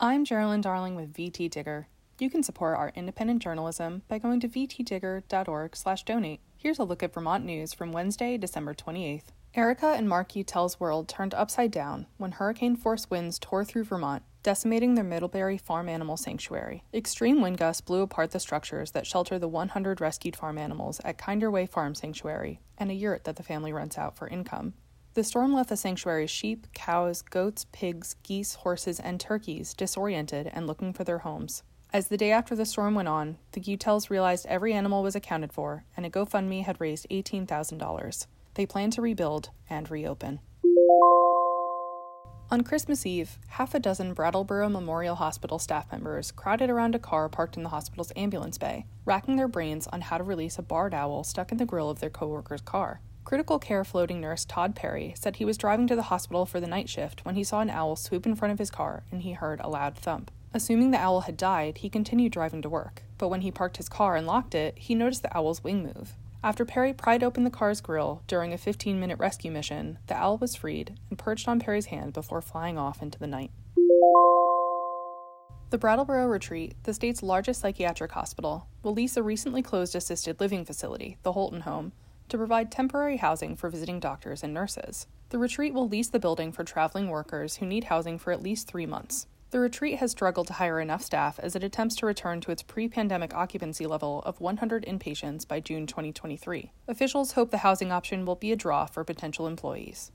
I'm Geraldine Darling with VT Digger. You can support our independent journalism by going to vtdigger.org/donate. Here's a look at Vermont news from Wednesday, December 28th. Erica and Mark Utell's world turned upside down when hurricane force winds tore through Vermont, decimating their Middlebury farm animal sanctuary. Extreme wind gusts blew apart the structures that shelter the 100 rescued farm animals at Kinder Way Farm Sanctuary and a yurt that the family rents out for income. The storm left the sanctuary's sheep, cows, goats, pigs, geese, horses, and turkeys disoriented and looking for their homes. As the day after the storm went on, the Utells realized every animal was accounted for, and a GoFundMe had raised $18,000. They plan to rebuild and reopen. On Christmas Eve, half a dozen Brattleboro Memorial Hospital staff members crowded around a car parked in the hospital's ambulance bay, racking their brains on how to release a barred owl stuck in the grill of their coworker's car. Critical care floating nurse Todd Perry said he was driving to the hospital for the night shift when he saw an owl swoop in front of his car and he heard a loud thump. Assuming the owl had died, he continued driving to work, but when he parked his car and locked it, he noticed the owl's wing move. After Perry pried open the car's grill during a 15 minute rescue mission, the owl was freed and perched on Perry's hand before flying off into the night. The Brattleboro Retreat, the state's largest psychiatric hospital, will lease a recently closed assisted living facility, the Holton Home, to provide temporary housing for visiting doctors and nurses. The retreat will lease the building for traveling workers who need housing for at least three months. The retreat has struggled to hire enough staff as it attempts to return to its pre pandemic occupancy level of 100 inpatients by June 2023. Officials hope the housing option will be a draw for potential employees.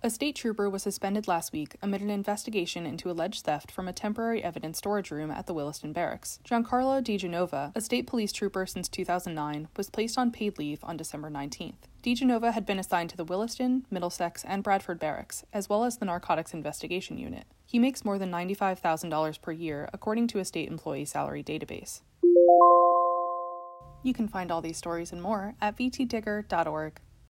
A state trooper was suspended last week amid an investigation into alleged theft from a temporary evidence storage room at the Williston Barracks. Giancarlo DiGenova, a state police trooper since 2009, was placed on paid leave on December 19th. DiGenova had been assigned to the Williston, Middlesex, and Bradford Barracks, as well as the Narcotics Investigation Unit. He makes more than $95,000 per year, according to a state employee salary database. You can find all these stories and more at vtdigger.org.